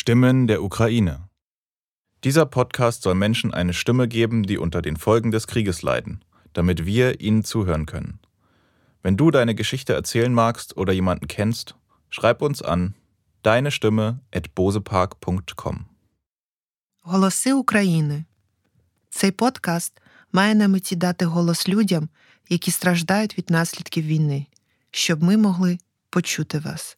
Stimmen der Ukraine. Dieser Podcast soll Menschen eine Stimme geben, die unter den Folgen des Krieges leiden, damit wir ihnen zuhören können. Wenn du deine Geschichte erzählen magst oder jemanden kennst, schreib uns an deine Stimme at bosepark.com. Голоси України. Цей подкаст має на меті дати голос людям, які страждають від наслідків війни, щоб ми могли почути вас.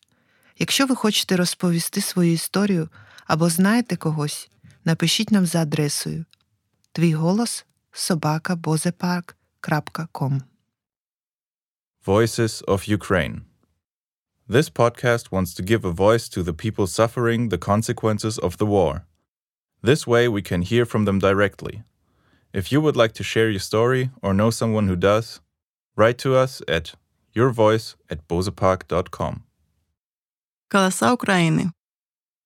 Якщо ви хочете розповісти свою історію або знаєте когось, напишіть нам за адресою твій голос собакабозепарк.com Voices of Ukraine. This podcast wants to give a voice to the people suffering the consequences of the war. This way, we can hear from them directly. If you would like to share your story or know someone who does, write to us at yourvoice at bozepark.com. Голоса Украины.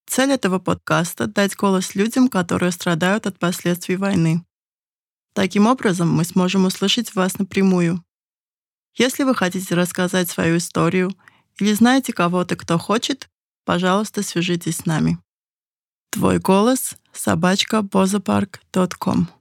Цель этого подкаста — дать голос людям, которые страдают от последствий войны. Таким образом, мы сможем услышать вас напрямую. Если вы хотите рассказать свою историю или знаете кого-то, кто хочет, пожалуйста, свяжитесь с нами. Твой голос — собачка bozepark.com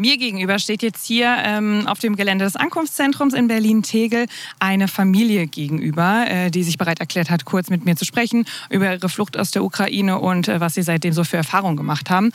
Mir gegenüber steht jetzt hier ähm, auf dem Gelände des Ankunftszentrums in Berlin-Tegel eine Familie gegenüber, äh, die sich bereit erklärt hat, kurz mit mir zu sprechen über ihre Flucht aus der Ukraine und äh, was sie seitdem so für Erfahrungen gemacht haben.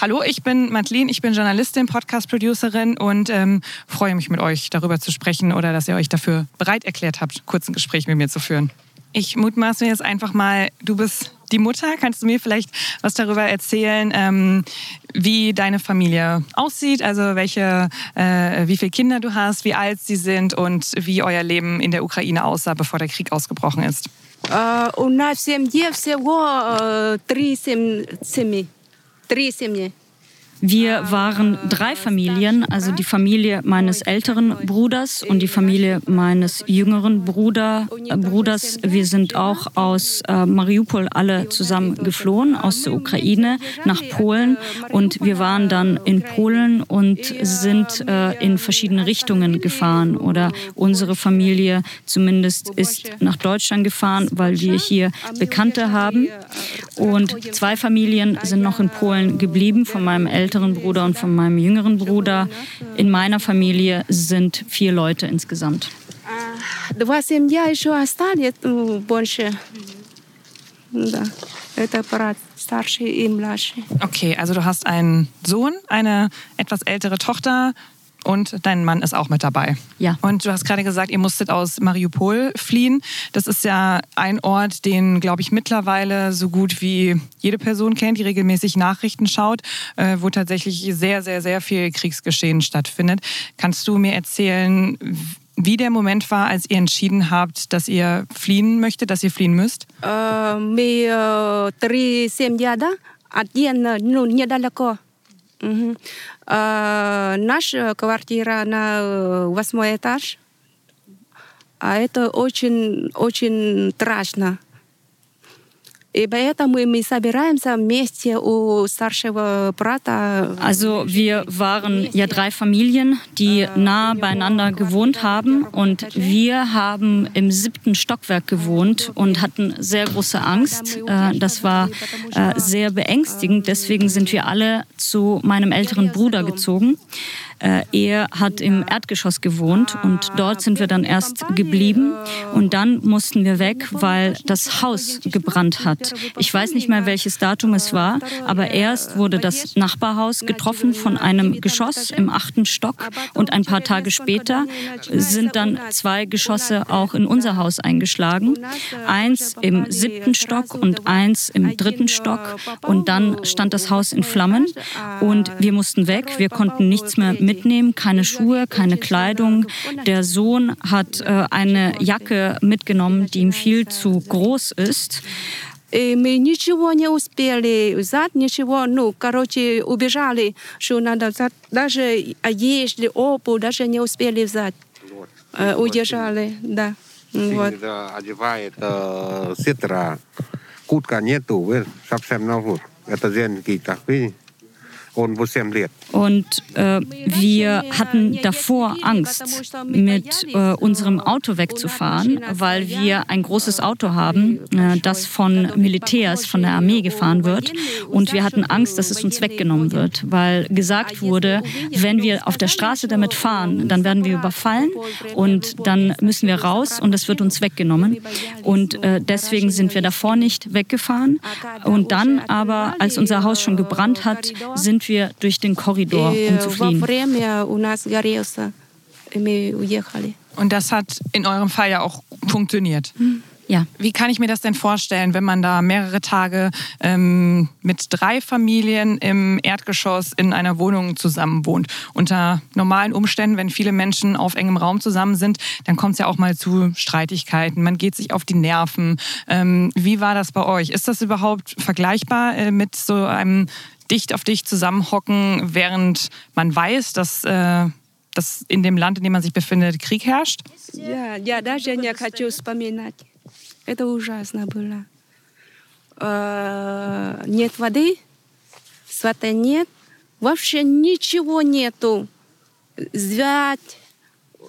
Hallo, ich bin Madeleine, ich bin Journalistin, Podcast-Producerin und ähm, freue mich mit euch darüber zu sprechen oder dass ihr euch dafür bereit erklärt habt, kurz ein Gespräch mit mir zu führen. Ich mutmaße jetzt einfach mal, du bist die Mutter. Kannst du mir vielleicht was darüber erzählen, ähm, wie deine Familie aussieht? Also welche, äh, wie viele Kinder du hast, wie alt sie sind und wie euer Leben in der Ukraine aussah, bevor der Krieg ausgebrochen ist? Uh, у нас в семье всего uh, три семьи. Три семьи. Wir waren drei Familien, also die Familie meines älteren Bruders und die Familie meines jüngeren Bruder, äh, Bruders. Wir sind auch aus äh, Mariupol alle zusammen geflohen, aus der Ukraine nach Polen. Und wir waren dann in Polen und sind äh, in verschiedene Richtungen gefahren. Oder unsere Familie zumindest ist nach Deutschland gefahren, weil wir hier Bekannte haben. Und zwei Familien sind noch in Polen geblieben von meinem älteren älteren Bruder und von meinem jüngeren Bruder. In meiner Familie sind vier Leute insgesamt. Два семья еще остались больше. Да. Это брат старший и младший. Okay, also du hast einen Sohn, eine etwas ältere Tochter und dein Mann ist auch mit dabei. Ja. Und du hast gerade gesagt, ihr musstet aus Mariupol fliehen. Das ist ja ein Ort, den, glaube ich, mittlerweile so gut wie jede Person kennt, die regelmäßig Nachrichten schaut, äh, wo tatsächlich sehr, sehr, sehr viel Kriegsgeschehen stattfindet. Kannst du mir erzählen, wie der Moment war, als ihr entschieden habt, dass ihr fliehen möchtet, dass ihr fliehen müsst? Мы Угу. А, наша квартира на восьмой этаж. А это очень, очень страшно. И поэтому мы собираемся вместе у старшего брата. Also wir waren ja drei Familien, die nah beieinander gewohnt haben und wir haben im siebten Stockwerk gewohnt und hatten sehr große Angst. Das war sehr beängstigend. Deswegen sind wir alle zu meinem älteren Bruder gezogen. Er hat im Erdgeschoss gewohnt und dort sind wir dann erst geblieben und dann mussten wir weg, weil das Haus gebrannt hat. Ich weiß nicht mehr, welches Datum es war, aber erst wurde das Nachbarhaus getroffen von einem Geschoss im achten Stock und ein paar Tage später sind dann zwei Geschosse auch in unser Haus eingeschlagen. Eins im siebten Stock und eins im dritten Stock und dann stand das Haus in Flammen und wir mussten weg. Wir konnten nichts mehr mitnehmen, keine Schuhe, keine Kleidung. Der Sohn hat äh, eine Jacke mitgenommen, die ihm viel zu groß ist. И мы ничего не успели взять, ничего, ну, короче, убежали, что надо взять, даже одежды, обувь даже не успели взять. Э, удержали, да. Вот. одевает э, сетра, куртка нету, вы совсем на вот. Это зенки такие. он в 7 лет. Und äh, wir hatten davor Angst, mit äh, unserem Auto wegzufahren, weil wir ein großes Auto haben, äh, das von Militärs, von der Armee gefahren wird. Und wir hatten Angst, dass es uns weggenommen wird, weil gesagt wurde, wenn wir auf der Straße damit fahren, dann werden wir überfallen und dann müssen wir raus und es wird uns weggenommen. Und äh, deswegen sind wir davor nicht weggefahren. Und dann aber, als unser Haus schon gebrannt hat, sind wir durch den Korridor, um zu fliehen. Und das hat in eurem Fall ja auch funktioniert. Ja. Wie kann ich mir das denn vorstellen, wenn man da mehrere Tage ähm, mit drei Familien im Erdgeschoss in einer Wohnung zusammen wohnt? Unter normalen Umständen, wenn viele Menschen auf engem Raum zusammen sind, dann kommt es ja auch mal zu Streitigkeiten. Man geht sich auf die Nerven. Ähm, wie war das bei euch? Ist das überhaupt vergleichbar äh, mit so einem dicht auf dich zusammenhocken, während man weiß, dass, äh, dass in dem Land, in dem man sich befindet, Krieg herrscht? Я, я даже не хочу вспоминать. Это ужасно было. Э, Нет воды, света нет, вообще ничего нету. Звять,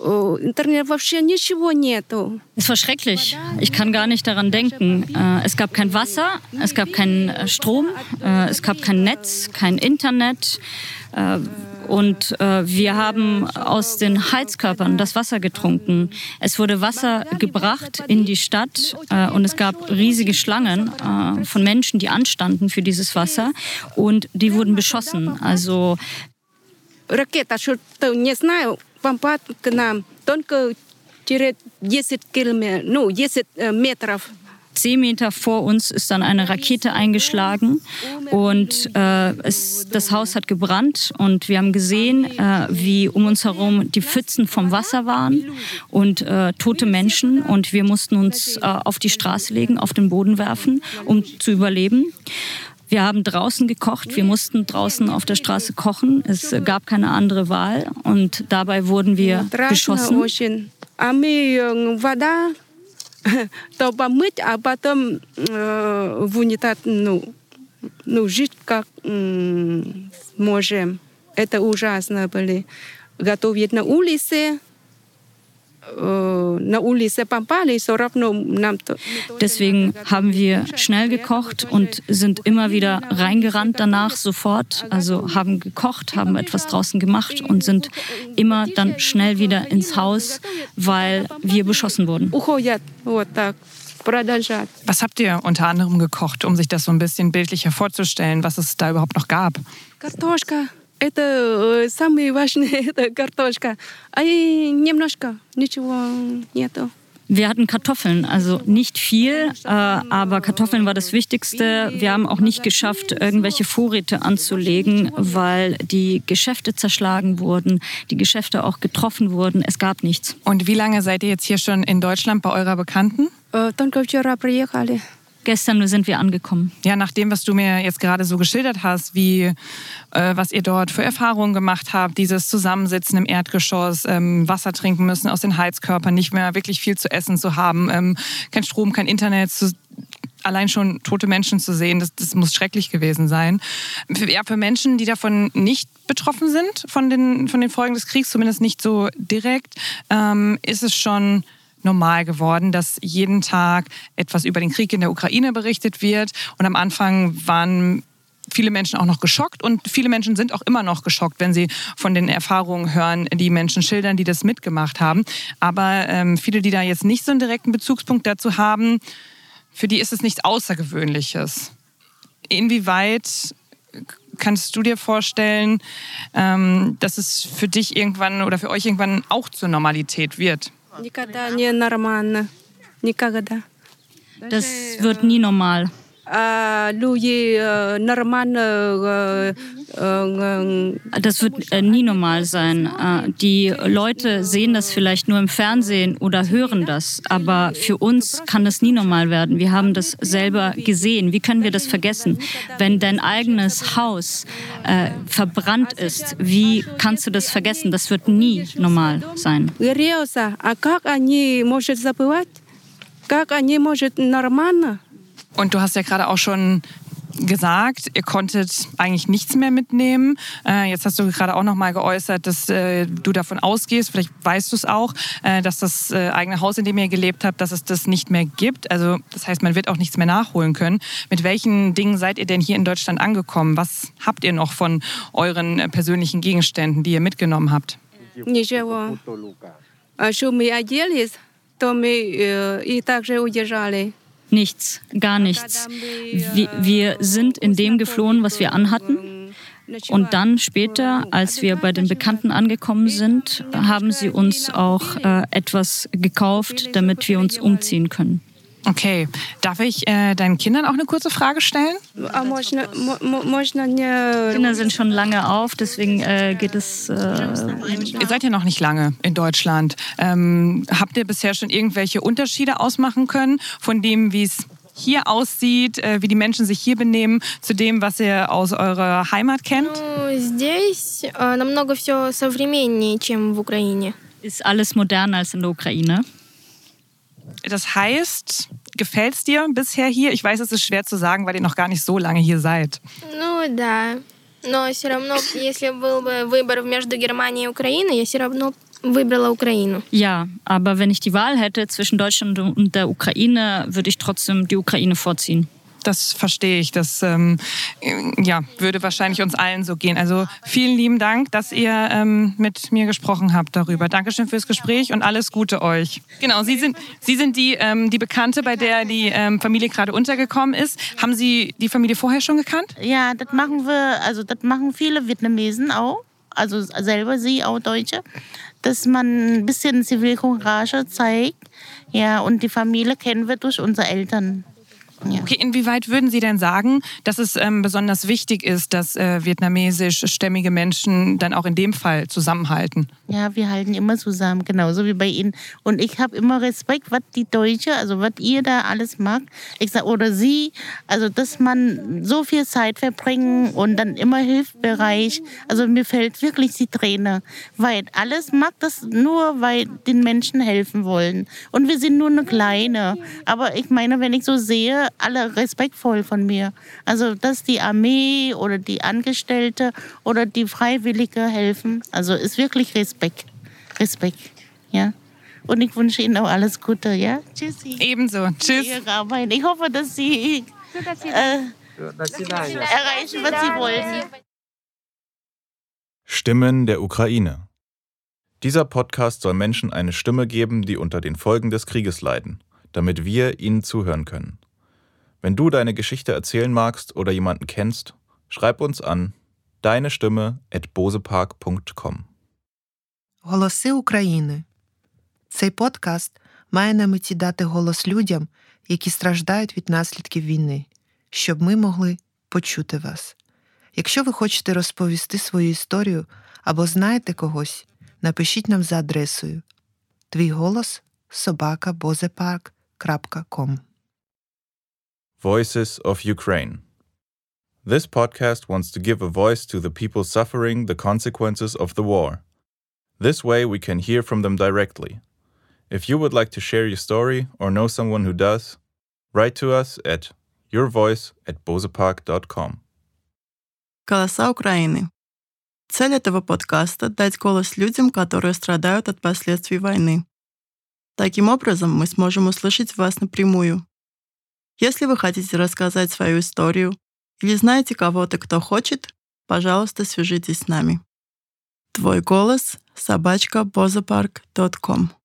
э, интернет, вообще ничего нету. Es war schrecklich. Ich kann gar nicht daran denken. Äh, Es gab kein Wasser, es gab keinen äh, Strom, äh, es gab kein Netz, kein Internet. Äh, Und äh, wir haben aus den Heizkörpern das Wasser getrunken. Es wurde Wasser gebracht in die Stadt äh, und es gab riesige Schlangen äh, von Menschen, die anstanden für dieses Wasser und die wurden beschossen. Also Ракета, что-то, не знаю, помпад к нам только через 10 километров, ну, 10 э, метров. Zehn Meter vor uns ist dann eine Rakete eingeschlagen und äh, es, das Haus hat gebrannt und wir haben gesehen, äh, wie um uns herum die Pfützen vom Wasser waren und äh, tote Menschen und wir mussten uns äh, auf die Straße legen, auf den Boden werfen, um zu überleben. Wir haben draußen gekocht, wir mussten draußen auf der Straße kochen. Es äh, gab keine andere Wahl und dabei wurden wir Страшно beschossen. очень. А мы э, вода, то помыть, а потом э, в унитаз, ну, ну, жить как м, можем. Это ужасно были. Готовить на улице, Deswegen haben wir schnell gekocht und sind immer wieder reingerannt danach sofort. Also haben gekocht, haben etwas draußen gemacht und sind immer dann schnell wieder ins Haus, weil wir beschossen wurden. Was habt ihr unter anderem gekocht, um sich das so ein bisschen bildlicher vorzustellen, was es da überhaupt noch gab? Kartoschka Это э, самое важное, это картошка. А и немножко, ничего нету. Wir hatten Kartoffeln, also nicht viel, äh, aber Kartoffeln war das Wichtigste. Wir haben auch nicht geschafft, irgendwelche Vorräte anzulegen, weil die Geschäfte zerschlagen wurden, die Geschäfte auch getroffen wurden. Es gab nichts. Und wie lange seid ihr jetzt hier schon in Deutschland bei eurer Bekannten? Э, Только вчера приехали. Gestern sind wir angekommen. Ja, nach dem, was du mir jetzt gerade so geschildert hast, wie äh, was ihr dort für Erfahrungen gemacht habt, dieses Zusammensitzen im Erdgeschoss, ähm, Wasser trinken müssen aus den Heizkörpern, nicht mehr wirklich viel zu essen zu haben, ähm, kein Strom, kein Internet, zu, allein schon tote Menschen zu sehen, das, das muss schrecklich gewesen sein. Für, ja, für Menschen, die davon nicht betroffen sind, von den, von den Folgen des Kriegs, zumindest nicht so direkt, ähm, ist es schon normal geworden, dass jeden Tag etwas über den Krieg in der Ukraine berichtet wird. Und am Anfang waren viele Menschen auch noch geschockt und viele Menschen sind auch immer noch geschockt, wenn sie von den Erfahrungen hören, die Menschen schildern, die das mitgemacht haben. Aber ähm, viele, die da jetzt nicht so einen direkten Bezugspunkt dazu haben, für die ist es nichts Außergewöhnliches. Inwieweit kannst du dir vorstellen, ähm, dass es für dich irgendwann oder für euch irgendwann auch zur Normalität wird? Никогда не нормально. Никогда. Das wird nie normal. А люди э, нормально... э, э, э, Das wird äh, nie normal sein. Äh, die Leute sehen das vielleicht nur im Fernsehen oder hören das, aber für uns kann das nie normal werden. Wir haben das selber gesehen. Wie können wir das vergessen? Wenn dein eigenes Haus äh, verbrannt ist, wie kannst du das vergessen? Das wird nie normal sein. Грелся. А как они может забывать? Как они может нормально? Und du hast ja gerade auch schon gesagt, ihr konntet eigentlich nichts mehr mitnehmen. Äh, jetzt hast du gerade auch noch mal geäußert, dass äh, du davon ausgehst, vielleicht weißt du es auch, äh, dass das eigene Haus, in dem ihr gelebt habt, dass es das nicht mehr gibt. Also das heißt, man wird auch nichts mehr nachholen können. Mit welchen Dingen seid ihr denn hier in Deutschland angekommen? Was habt ihr noch von euren persönlichen Gegenständen, die ihr mitgenommen habt? To my a děli, to my i takže udělali. Nichts, gar nichts. Wir, wir sind in dem geflohen, was wir anhatten. Und dann später, als wir bei den Bekannten angekommen sind, haben sie uns auch äh, etwas gekauft, damit wir uns umziehen können. Okay, darf ich äh, deinen Kindern auch eine kurze Frage stellen? А можно, мо- мо- можно не... Kinder sind schon lange auf, deswegen äh, geht es. Äh, Ihr seid ja noch nicht lange in Deutschland. Ähm, habt ihr bisher schon irgendwelche Unterschiede ausmachen können von dem, wie es hier aussieht, äh, wie die Menschen sich hier benehmen, zu dem, was ihr aus eurer Heimat kennt? Ну, здесь э, намного все современнее, чем в Украине. ist alles moderner als in der Ukraine. Das heißt, gefällt es dir bisher hier? Ich weiß, es ist schwer zu sagen, weil ihr noch gar nicht so lange hier seid. Ну да. Но все равно, если был бы выбор между Германией и Украиной, я все равно выбрала Украину. Ja, aber wenn ich die Wahl hätte zwischen Deutschland und der Ukraine, würde ich trotzdem die Ukraine vorziehen. Das verstehe ich. Das ähm, ja, würde wahrscheinlich uns allen so gehen. Also vielen lieben Dank, dass ihr ähm, mit mir gesprochen habt darüber. Dankeschön fürs Gespräch und alles Gute euch. Genau, Sie sind, Sie sind die, ähm, die Bekannte, bei der die ähm, Familie gerade untergekommen ist. Haben Sie die Familie vorher schon gekannt? Ja, das machen wir, also das machen viele Vietnamesen auch, also selber sie auch Deutsche, dass man ein bisschen Zivilcourage zeigt. Ja, und die Familie kennen wir durch unsere Eltern. Ja. Okay, inwieweit würden Sie denn sagen, dass es ähm, besonders wichtig ist, dass äh, vietnamesischstämmige Menschen dann auch in dem Fall zusammenhalten? Ja, wir halten immer zusammen, genauso wie bei Ihnen. Und ich habe immer Respekt, was die Deutsche, also was ihr da alles macht. Ich sag, oder sie, also dass man so viel Zeit verbringen und dann immer hilfsbereich. Also mir fällt wirklich die Träne, weil alles macht das nur, weil den Menschen helfen wollen. Und wir sind nur eine kleine. Aber ich meine, wenn ich so sehe, alle respektvoll von mir. Also dass die Armee oder die Angestellte oder die Freiwillige helfen. Also ist wirklich Respekt. Respekt. Ja. Und ich wünsche Ihnen auch alles Gute, ja? Tschüssi. Ebenso. Tschüss. Ich hoffe, dass Sie äh, erreichen, was Sie wollen. Stimmen der Ukraine. Dieser Podcast soll Menschen eine Stimme geben, die unter den Folgen des Krieges leiden, damit wir ihnen zuhören können. Wenn du deine Geschichte erzählen magst oder jemanden kennst, schreib uns an deine Stimme at bosepark.com. Голоси України. Цей подкаст має на меті дати голос людям, які страждають від наслідків війни, щоб ми могли почути вас. Якщо ви хочете розповісти свою історію або знаєте когось, напишіть нам за адресою твій голос собака bozepарк.com. Voices of Ukraine. This podcast wants to give a voice to the people suffering the consequences of the war. This way, we can hear from them directly. If you would like to share your story or know someone who does, write to us at yourvoice at bozepark.com. «Голоса Украины». Цель этого подкаста — дать голос людям, которые страдают от последствий войны. Таким образом, мы сможем услышать вас напрямую. – Если вы хотите рассказать свою историю или знаете кого-то, кто хочет, пожалуйста, свяжитесь с нами. Твой голос — собачка бозапарк.ком